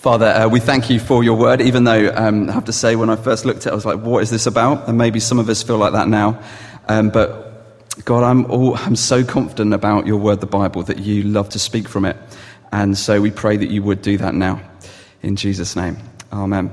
Father, uh, we thank you for your word, even though um, I have to say, when I first looked at it, I was like, what is this about? And maybe some of us feel like that now. Um, but God, I'm, all, I'm so confident about your word, the Bible, that you love to speak from it. And so we pray that you would do that now. In Jesus' name. Amen.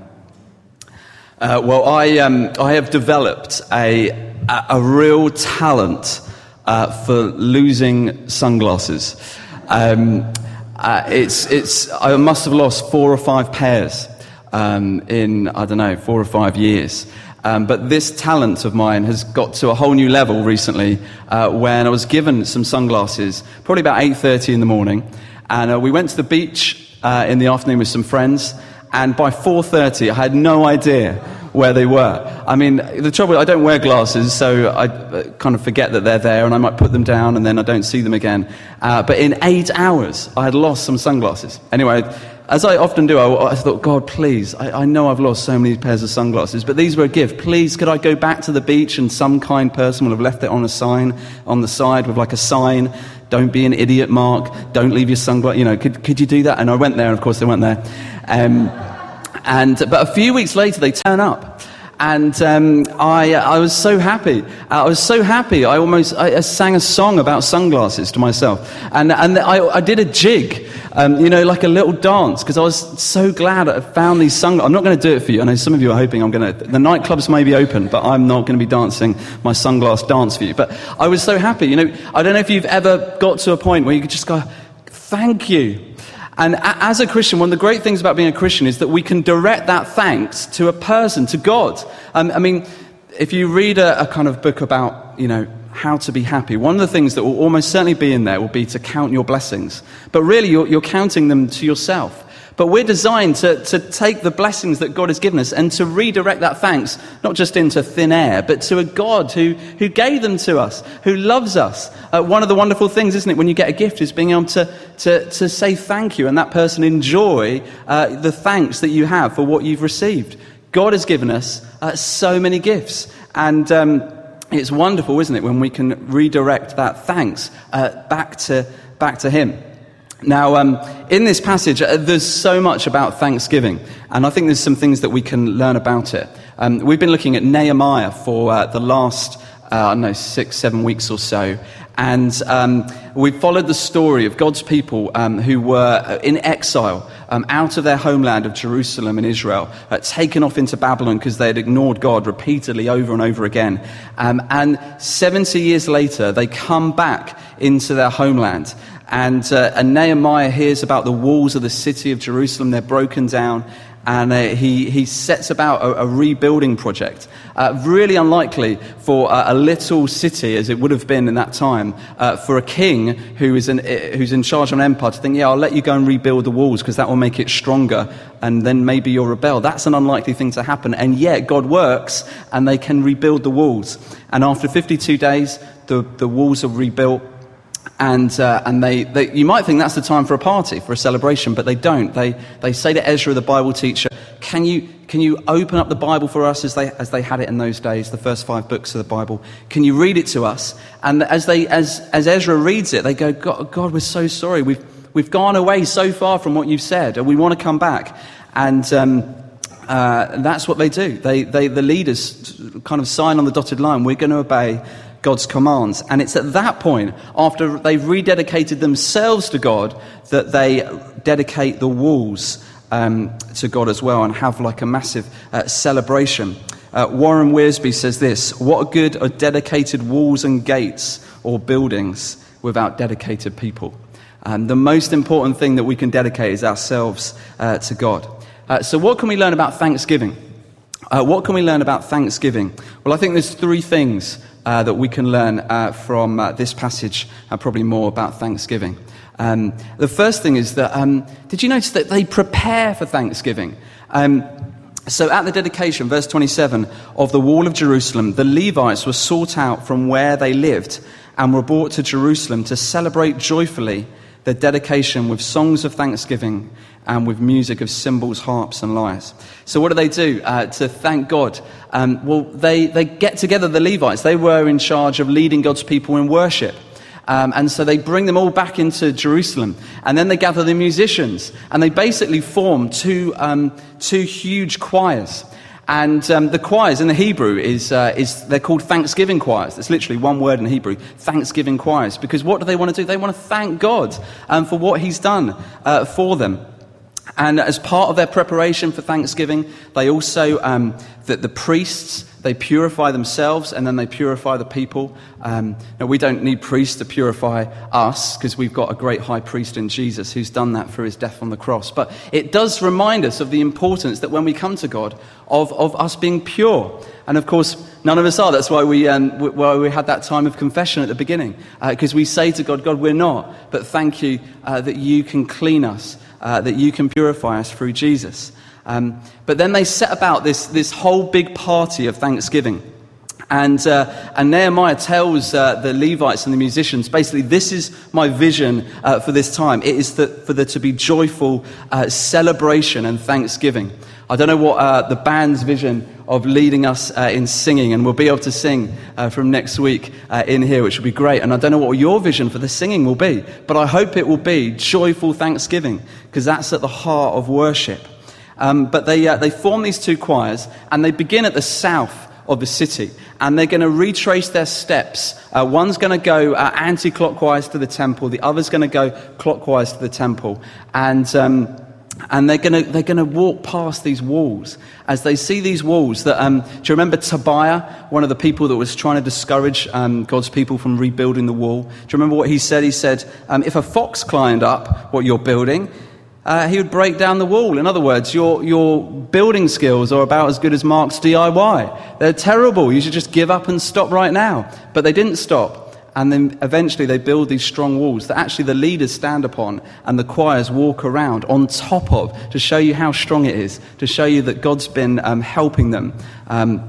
Uh, well, I, um, I have developed a, a, a real talent uh, for losing sunglasses. Um, uh, it's, it's, I must have lost four or five pairs um, in, I don't know, four or five years. Um, but this talent of mine has got to a whole new level recently uh, when I was given some sunglasses, probably about 8.30 in the morning. And uh, we went to the beach uh, in the afternoon with some friends. And by 4.30, I had no idea where they were. I mean, the trouble, I don't wear glasses, so I uh, kind of forget that they're there, and I might put them down, and then I don't see them again. Uh, but in eight hours, I had lost some sunglasses. Anyway, as I often do, I, I thought, God, please, I, I, know I've lost so many pairs of sunglasses, but these were a gift. Please, could I go back to the beach and some kind person will have left it on a sign on the side with like a sign, don't be an idiot, Mark, don't leave your sunglasses, you know, could, could you do that? And I went there, and of course they weren't there. Um, and, but a few weeks later, they turn up. And um, I, I was so happy. I was so happy. I almost I, I sang a song about sunglasses to myself. And, and I, I did a jig, um, you know, like a little dance, because I was so glad I found these sunglasses. I'm not going to do it for you. I know some of you are hoping I'm going to. The nightclubs may be open, but I'm not going to be dancing my sunglass dance for you. But I was so happy. You know, I don't know if you've ever got to a point where you could just go, thank you. And as a Christian, one of the great things about being a Christian is that we can direct that thanks to a person, to God. Um, I mean, if you read a, a kind of book about, you know, how to be happy, one of the things that will almost certainly be in there will be to count your blessings. But really, you're, you're counting them to yourself. But we're designed to, to take the blessings that God has given us and to redirect that thanks, not just into thin air, but to a God who, who gave them to us, who loves us. Uh, one of the wonderful things, isn't it, when you get a gift, is being able to, to, to say thank you and that person enjoy uh, the thanks that you have for what you've received. God has given us uh, so many gifts. And um, it's wonderful, isn't it, when we can redirect that thanks uh, back, to, back to Him. Now, um, in this passage, uh, there's so much about Thanksgiving, and I think there's some things that we can learn about it. Um, we've been looking at Nehemiah for uh, the last, uh, I don't know, six, seven weeks or so, and um, we followed the story of God's people um, who were uh, in exile um, out of their homeland of Jerusalem and Israel, uh, taken off into Babylon because they had ignored God repeatedly over and over again. Um, and 70 years later, they come back into their homeland. And, uh, and Nehemiah hears about the walls of the city of Jerusalem, they're broken down. And uh, he, he sets about a, a rebuilding project. Uh, really unlikely for a, a, little city, as it would have been in that time, uh, for a king who is in, who's in charge of an empire to think, yeah, I'll let you go and rebuild the walls because that will make it stronger, and then maybe you'll rebel. That's an unlikely thing to happen. And yet, God works, and they can rebuild the walls. And after 52 days, the, the walls are rebuilt and, uh, and they, they, you might think that's the time for a party, for a celebration, but they don't. They, they say to Ezra, the Bible teacher, can you, can you open up the Bible for us as they, as they had it in those days, the first five books of the Bible? Can you read it to us? And as, they, as, as Ezra reads it, they go, God, God, we're so sorry. We've, we've gone away so far from what you've said, and we want to come back. And um, uh, that's what they do. They, they, the leaders kind of sign on the dotted line, we're going to obey God's commands. And it's at that point, after they've rededicated themselves to God, that they dedicate the walls um, to God as well and have like a massive uh, celebration. Uh, Warren Wiersbe says this What good are dedicated walls and gates or buildings without dedicated people? And the most important thing that we can dedicate is ourselves uh, to God. Uh, so, what can we learn about Thanksgiving? Uh, what can we learn about Thanksgiving? Well, I think there's three things uh, that we can learn uh, from uh, this passage, and probably more about Thanksgiving. Um, the first thing is that, um, did you notice that they prepare for Thanksgiving? Um, so at the dedication, verse 27, of the wall of Jerusalem, the Levites were sought out from where they lived and were brought to Jerusalem to celebrate joyfully the dedication with songs of thanksgiving and with music of cymbals, harps, and lyres. So, what do they do uh, to thank God? Um, well, they, they get together, the Levites. They were in charge of leading God's people in worship. Um, and so they bring them all back into Jerusalem. And then they gather the musicians. And they basically form two, um, two huge choirs. And um, the choirs in the Hebrew is, uh, is they're called thanksgiving choirs. It's literally one word in Hebrew, thanksgiving choirs. Because what do they want to do? They want to thank God um, for what He's done uh, for them. And as part of their preparation for Thanksgiving, they also, um, that the priests, they purify themselves and then they purify the people. Um, now, we don't need priests to purify us because we've got a great high priest in Jesus who's done that through his death on the cross. But it does remind us of the importance that when we come to God, of, of us being pure. And of course, none of us are. That's why we, um, why we had that time of confession at the beginning. Because uh, we say to God, God, we're not. But thank you uh, that you can clean us uh, that you can purify us through Jesus. Um, but then they set about this, this whole big party of thanksgiving. And, uh, and Nehemiah tells uh, the Levites and the musicians basically, this is my vision uh, for this time. It is that, for there to be joyful uh, celebration and thanksgiving. I don't know what uh, the band's vision of leading us uh, in singing, and we'll be able to sing uh, from next week uh, in here, which will be great. And I don't know what your vision for the singing will be, but I hope it will be joyful thanksgiving, because that's at the heart of worship. Um, but they, uh, they form these two choirs, and they begin at the south of the city, and they're going to retrace their steps. Uh, one's going to go uh, anti clockwise to the temple, the other's going to go clockwise to the temple. And. Um, and they're going they're gonna walk past these walls as they see these walls. That, um, do you remember Tobiah, one of the people that was trying to discourage um, God's people from rebuilding the wall? Do you remember what he said? He said, um, If a fox climbed up what you're building, uh, he would break down the wall. In other words, your, your building skills are about as good as Mark's DIY. They're terrible. You should just give up and stop right now. But they didn't stop. And then eventually they build these strong walls that actually the leaders stand upon and the choirs walk around on top of to show you how strong it is, to show you that God's been um, helping them, um,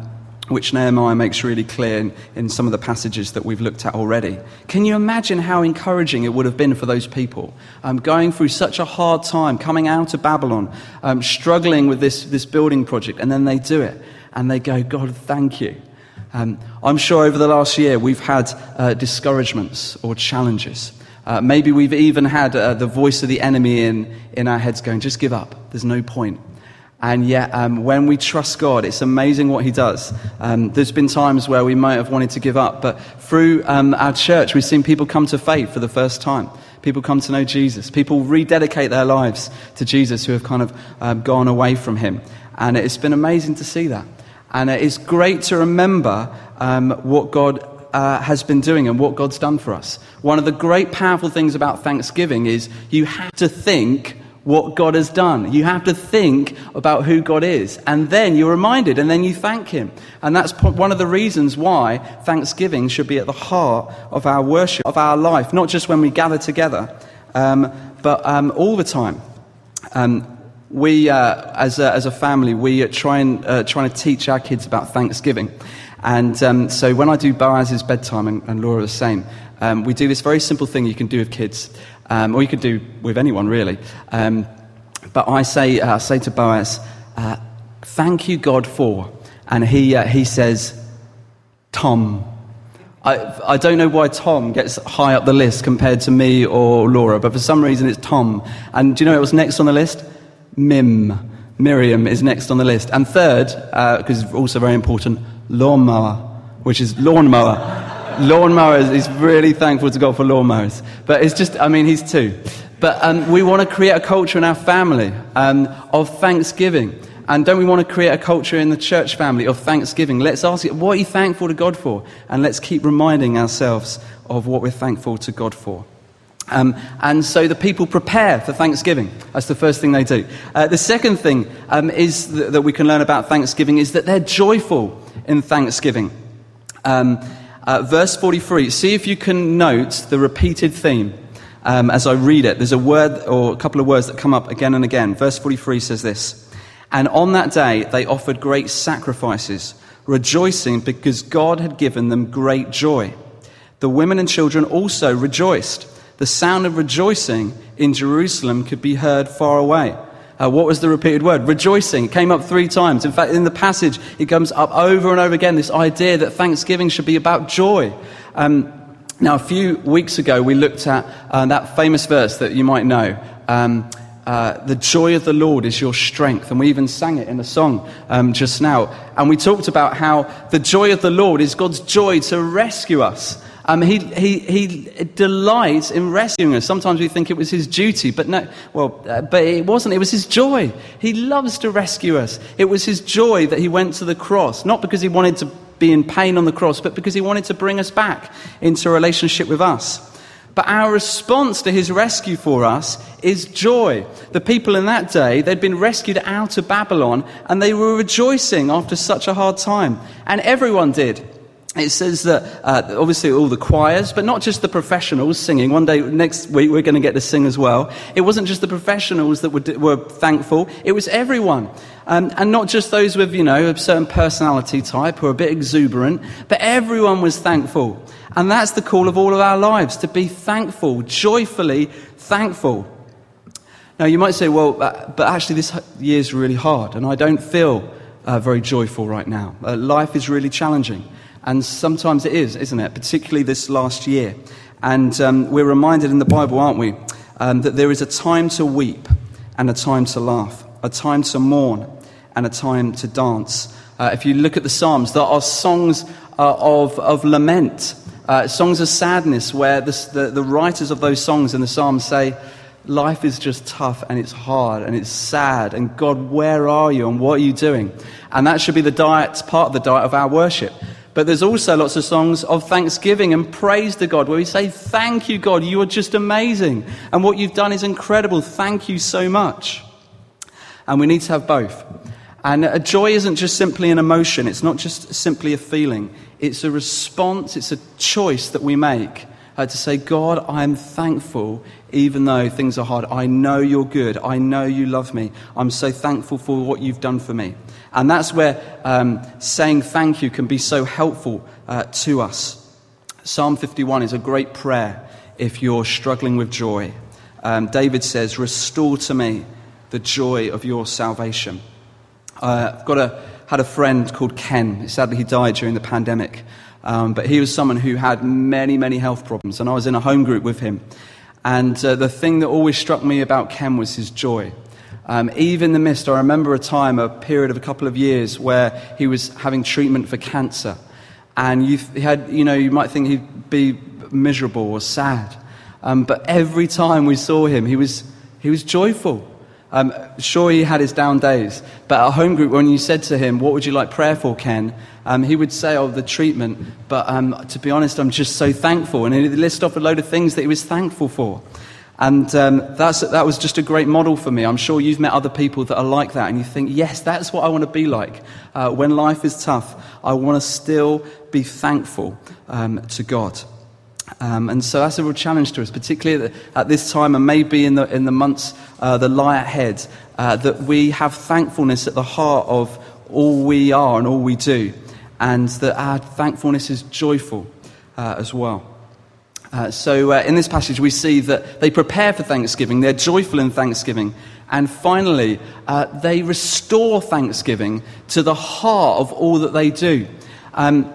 which Nehemiah makes really clear in, in some of the passages that we've looked at already. Can you imagine how encouraging it would have been for those people um, going through such a hard time, coming out of Babylon, um, struggling with this, this building project, and then they do it and they go, God, thank you. Um, I'm sure over the last year we've had uh, discouragements or challenges. Uh, maybe we've even had uh, the voice of the enemy in, in our heads going, just give up. There's no point. And yet, um, when we trust God, it's amazing what He does. Um, there's been times where we might have wanted to give up, but through um, our church, we've seen people come to faith for the first time. People come to know Jesus. People rededicate their lives to Jesus who have kind of um, gone away from Him. And it's been amazing to see that. And it's great to remember um, what God uh, has been doing and what God's done for us. One of the great powerful things about Thanksgiving is you have to think what God has done. You have to think about who God is. And then you're reminded, and then you thank Him. And that's one of the reasons why Thanksgiving should be at the heart of our worship, of our life, not just when we gather together, um, but um, all the time. Um, we, uh, as, a, as a family, we try and uh, trying to teach our kids about Thanksgiving. And um, so when I do Boaz's bedtime, and, and Laura the same, um, we do this very simple thing you can do with kids, um, or you can do with anyone really. Um, but I say, uh, say to Boaz, uh, thank you, God, for. And he, uh, he says, Tom. I, I don't know why Tom gets high up the list compared to me or Laura, but for some reason it's Tom. And do you know what was next on the list? Mim. Miriam is next on the list. And third, because uh, also very important, lawnmower, which is lawnmower. lawnmowers, he's really thankful to God for lawnmowers. But it's just, I mean, he's two. But um, we want to create a culture in our family um, of thanksgiving. And don't we want to create a culture in the church family of thanksgiving? Let's ask it, what are you thankful to God for? And let's keep reminding ourselves of what we're thankful to God for. Um, and so the people prepare for Thanksgiving. That's the first thing they do. Uh, the second thing um, is th- that we can learn about Thanksgiving is that they're joyful in Thanksgiving. Um, uh, verse 43, see if you can note the repeated theme um, as I read it. There's a word or a couple of words that come up again and again. Verse 43 says this And on that day they offered great sacrifices, rejoicing because God had given them great joy. The women and children also rejoiced the sound of rejoicing in Jerusalem could be heard far away. Uh, what was the repeated word? Rejoicing. It came up three times. In fact, in the passage, it comes up over and over again this idea that Thanksgiving should be about joy. Um, Now, a few weeks ago, we looked at uh, that famous verse that you might know. Um, uh, the joy of the Lord is your strength. And we even sang it in a song um, just now. And we talked about how the joy of the Lord is God's joy to rescue us. Um, he, he, he delights in rescuing us. Sometimes we think it was his duty, but no, well, uh, but it wasn't. It was his joy. He loves to rescue us. It was his joy that he went to the cross, not because he wanted to be in pain on the cross, but because he wanted to bring us back into a relationship with us. But our response to his rescue for us is joy. The people in that day, they'd been rescued out of Babylon and they were rejoicing after such a hard time. And everyone did. It says that uh, obviously all the choirs, but not just the professionals singing. One day, next week, we're going to get to sing as well. It wasn't just the professionals that were, were thankful, it was everyone. Um, and not just those with, you know, a certain personality type are a bit exuberant, but everyone was thankful. And that's the call of all of our lives to be thankful, joyfully thankful. Now, you might say, well, uh, but actually, this year's really hard, and I don't feel uh, very joyful right now. Uh, life is really challenging. And sometimes it is, isn't it? Particularly this last year. And um, we're reminded in the Bible, aren't we, um, that there is a time to weep and a time to laugh, a time to mourn and a time to dance. Uh, if you look at the Psalms, there are songs uh, of, of lament, uh, songs of sadness, where the, the, the writers of those songs in the Psalms say, Life is just tough and it's hard and it's sad, and God, where are you and what are you doing? And that should be the diet, part of the diet of our worship. But there's also lots of songs of thanksgiving and praise to God where we say, Thank you, God, you are just amazing. And what you've done is incredible. Thank you so much. And we need to have both. And a joy isn't just simply an emotion, it's not just simply a feeling. It's a response, it's a choice that we make uh, to say, God, I am thankful even though things are hard. I know you're good. I know you love me. I'm so thankful for what you've done for me. And that's where um, saying thank you can be so helpful uh, to us. Psalm 51 is a great prayer if you're struggling with joy. Um, David says, Restore to me the joy of your salvation. Uh, I've got a, had a friend called Ken. Sadly, he died during the pandemic. Um, but he was someone who had many, many health problems. And I was in a home group with him. And uh, the thing that always struck me about Ken was his joy. Um, even in the midst, I remember a time, a period of a couple of years, where he was having treatment for cancer. And you, had, you know, you might think he'd be miserable or sad. Um, but every time we saw him, he was, he was joyful. Um, sure, he had his down days, but at home group, when you said to him, What would you like prayer for, Ken? Um, he would say, Oh, the treatment. But um, to be honest, I'm just so thankful. And he'd list off a load of things that he was thankful for. And um, that was just a great model for me. I'm sure you've met other people that are like that, and you think, Yes, that's what I want to be like. Uh, when life is tough, I want to still be thankful um, to God. Um, and so that's a real challenge to us, particularly at this time and maybe in the, in the months uh, that lie ahead, uh, that we have thankfulness at the heart of all we are and all we do, and that our thankfulness is joyful uh, as well. Uh, so uh, in this passage, we see that they prepare for Thanksgiving, they're joyful in Thanksgiving, and finally, uh, they restore Thanksgiving to the heart of all that they do. Um,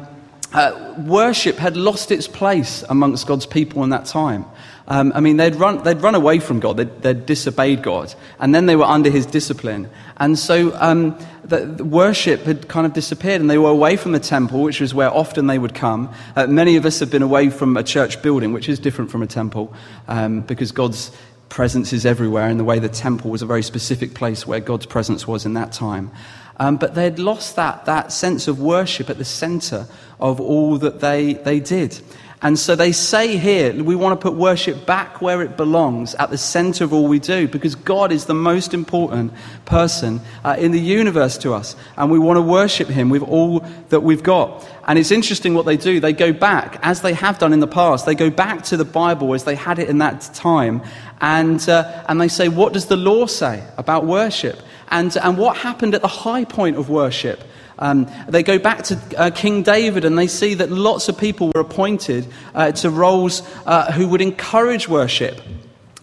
uh, worship had lost its place amongst God's people in that time. Um, I mean, they'd run, they'd run away from God, they'd, they'd, disobeyed God, and then they were under his discipline. And so um, the, the, worship had kind of disappeared, and they were away from the temple, which was where often they would come. Uh, many of us have been away from a church building, which is different from a temple, um, because God's presence is everywhere, and the way the temple was a very specific place where God's presence was in that time. Um, but they'd lost that, that sense of worship at the center of all that they, they did. And so they say here, we want to put worship back where it belongs, at the center of all we do, because God is the most important person uh, in the universe to us. And we want to worship Him with all that we've got. And it's interesting what they do. They go back, as they have done in the past, they go back to the Bible as they had it in that time. And, uh, and they say, what does the law say about worship? and, and what happened at the high point of worship. Um, they go back to uh, King David and they see that lots of people were appointed uh, to roles uh, who would encourage worship.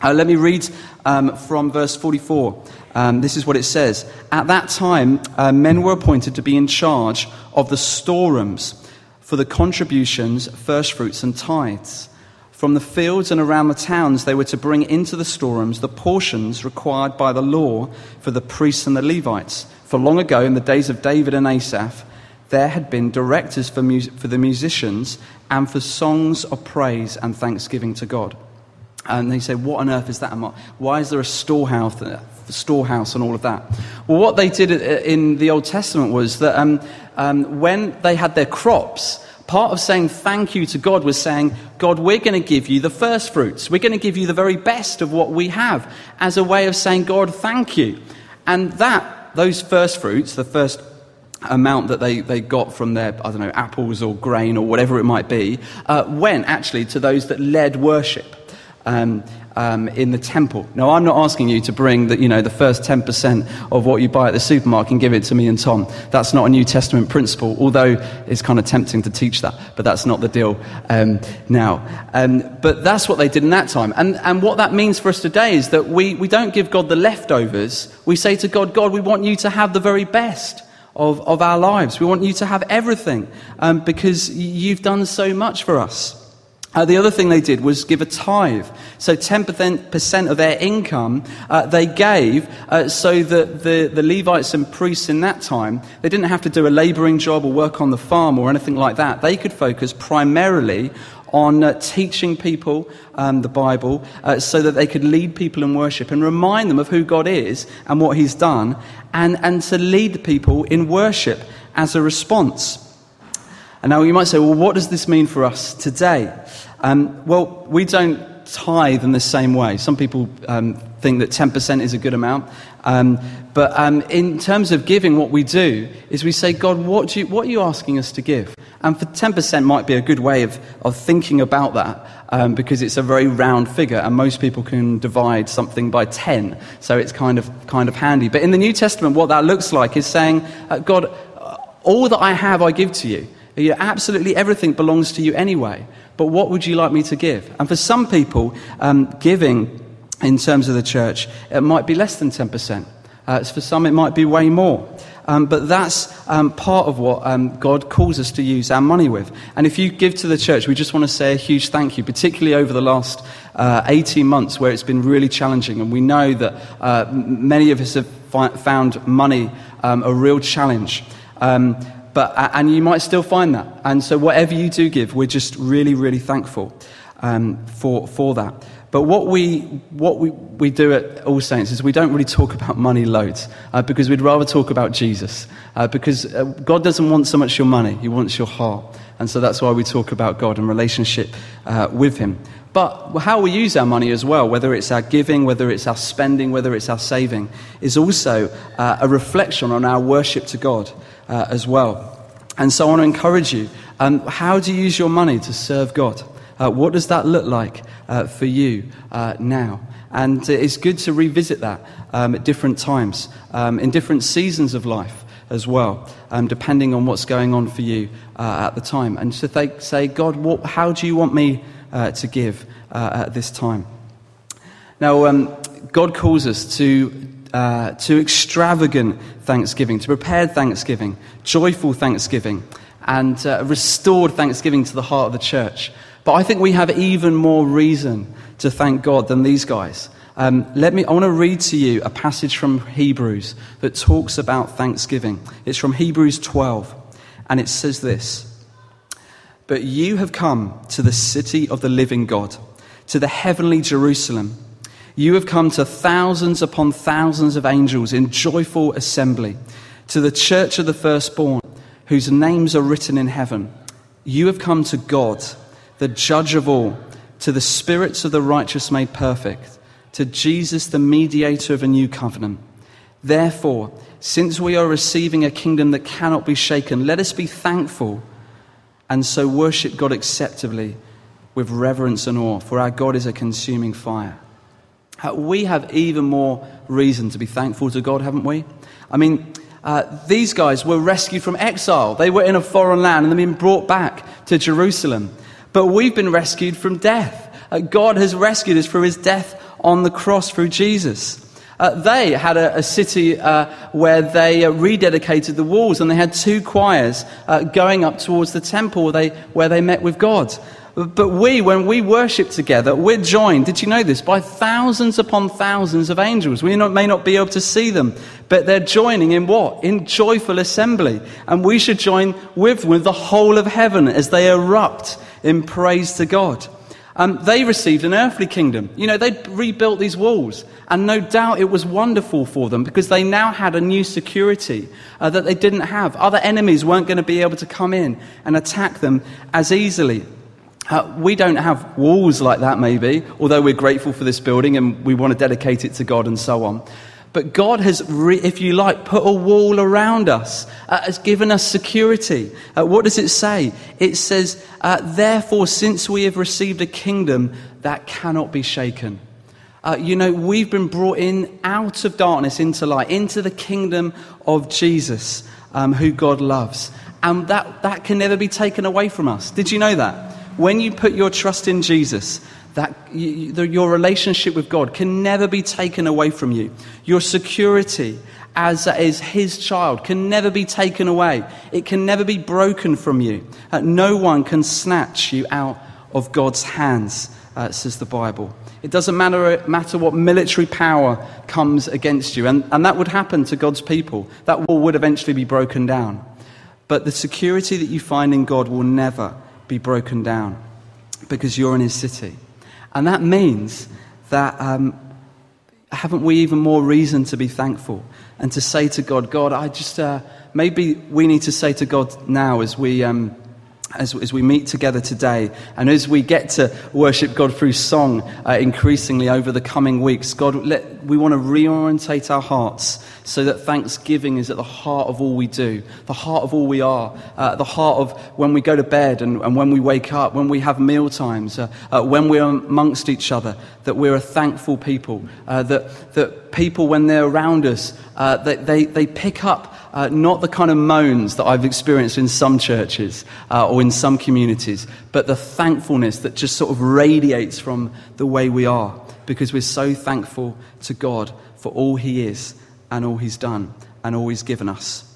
Uh, let me read um, from verse 44. Um, this is what it says. At that time, uh, men were appointed to be in charge of the storerooms for the contributions, first fruits, and tithes. From the fields and around the towns, they were to bring into the storerooms the portions required by the law for the priests and the Levites. For long ago, in the days of David and Asaph, there had been directors for, for the musicians and for songs of praise and thanksgiving to God. And they say, What on earth is that? Why is there a storehouse, a storehouse and all of that? Well, what they did in the Old Testament was that um, um, when they had their crops, part of saying thank you to God was saying, God, we're going to give you the first fruits. We're going to give you the very best of what we have as a way of saying, God, thank you. And that, those first fruits, the first amount that they, they got from their, I don't know, apples or grain or whatever it might be, uh, went actually to those that led worship. Um, um, in the temple. Now, I'm not asking you to bring the, you know, the first 10% of what you buy at the supermarket and give it to me and Tom. That's not a New Testament principle, although it's kind of tempting to teach that, but that's not the deal um, now. Um, but that's what they did in that time. And, and what that means for us today is that we, we don't give God the leftovers. We say to God, God, we want you to have the very best. Of, of our lives. We want you to have everything um, because you've done so much for us. Uh, the other thing they did was give a tithe. So 10% of their income uh, they gave uh, so that the, the Levites and priests in that time, they didn't have to do a laboring job or work on the farm or anything like that. They could focus primarily on uh, teaching people um, the Bible uh, so that they could lead people in worship and remind them of who God is and what He's done and, and to lead people in worship as a response. And now you might say, well, what does this mean for us today? Um, well, we don't tithe in the same way. Some people um, think that 10% is a good amount. Um, but um, in terms of giving, what we do is we say, God, what, you, what, are you asking us to give? And for 10% might be a good way of, of thinking about that um, because it's a very round figure and most people can divide something by 10. So it's kind of, kind of handy. But in the New Testament, what that looks like is saying, uh, God, uh, all that I have, I give to you. Absolutely everything belongs to you anyway. But what would you like me to give? And for some people, um, giving in terms of the church, it might be less than 10%. Uh, for some, it might be way more. Um, but that's um, part of what um, God calls us to use our money with. And if you give to the church, we just want to say a huge thank you, particularly over the last uh, 18 months where it's been really challenging. And we know that uh, many of us have fi- found money um, a real challenge. But, and you might still find that. And so, whatever you do give, we're just really, really thankful um, for, for that. But what we, what we, we do at All Saints is we don't really talk about money loads uh, because we'd rather talk about Jesus. Uh, because uh, God doesn't want so much your money, He wants your heart. And so that's why we talk about God and relationship uh, with Him. But how we use our money as well, whether it's our giving, whether it's our spending, whether it's our saving, is also uh, a reflection on our worship to God uh, as well. And so I want to encourage you um, how do you use your money to serve God? Uh, what does that look like uh, for you uh, now? And it's good to revisit that um, at different times, um, in different seasons of life as well, um, depending on what's going on for you uh, at the time. And to th- say, God, what, how do you want me uh, to give uh, at this time? Now, um, God calls us to uh, to extravagant thanksgiving, to prepared thanksgiving, joyful thanksgiving, and uh, restored thanksgiving to the heart of the church. But I think we have even more reason to thank God than these guys. Um, let me, I want to read to you a passage from Hebrews that talks about thanksgiving. It's from Hebrews 12, and it says this But you have come to the city of the living God, to the heavenly Jerusalem you have come to thousands upon thousands of angels in joyful assembly, to the church of the firstborn, whose names are written in heaven. You have come to God, the judge of all, to the spirits of the righteous made perfect, to Jesus, the mediator of a new covenant. Therefore, since we are receiving a kingdom that cannot be shaken, let us be thankful and so worship God acceptably with reverence and awe, for our God is a consuming fire we have even more reason to be thankful to God, haven't we? I mean, uh, these guys were rescued from exile. They were in a foreign land and they've been brought back to Jerusalem. But we've been rescued from death. Uh, God has rescued us through his death on the cross through Jesus. Uh, they had a, a city uh, where they uh, rededicated the walls and they had two choirs uh, going up towards the temple where they, where they met with God. But we, when we worship together, we're joined, did you know this, by thousands upon thousands of angels. We may not be able to see them, but they're joining in what? In joyful assembly. And we should join with, with the whole of heaven as they erupt in praise to God. Um, they received an earthly kingdom. You know, they rebuilt these walls. And no doubt it was wonderful for them because they now had a new security uh, that they didn't have. Other enemies weren't going to be able to come in and attack them as easily. Uh, we don't have walls like that, maybe, although we're grateful for this building and we want to dedicate it to God and so on. But God has, re- if you like, put a wall around us, uh, has given us security. Uh, what does it say? It says, uh, Therefore, since we have received a kingdom that cannot be shaken. Uh, you know, we've been brought in out of darkness into light, into the kingdom of Jesus, um, who God loves. And that, that can never be taken away from us. Did you know that? When you put your trust in Jesus, that you, the, your relationship with God can never be taken away from you. Your security as, as His child can never be taken away. It can never be broken from you. Uh, no one can snatch you out of God's hands, uh, says the Bible. It doesn't matter, matter what military power comes against you. And, and that would happen to God's people. That wall would eventually be broken down. But the security that you find in God will never be broken down because you're in His city. And that means that um, haven't we even more reason to be thankful and to say to God, God, I just, uh, maybe we need to say to God now as we. Um, as, as, we meet together today and as we get to worship God through song uh, increasingly over the coming weeks, God, let, we want to reorientate our hearts so that thanksgiving is at the heart of all we do, the heart of all we are, uh, the heart of when we go to bed and, and when we wake up, when we have meal times, uh, uh when we're amongst each other, that we're a thankful people, uh, that, that people, when they're around us, uh, they, they pick up uh, not the kind of moans that I've experienced in some churches uh, or in some communities, but the thankfulness that just sort of radiates from the way we are because we're so thankful to God for all He is and all He's done and all He's given us.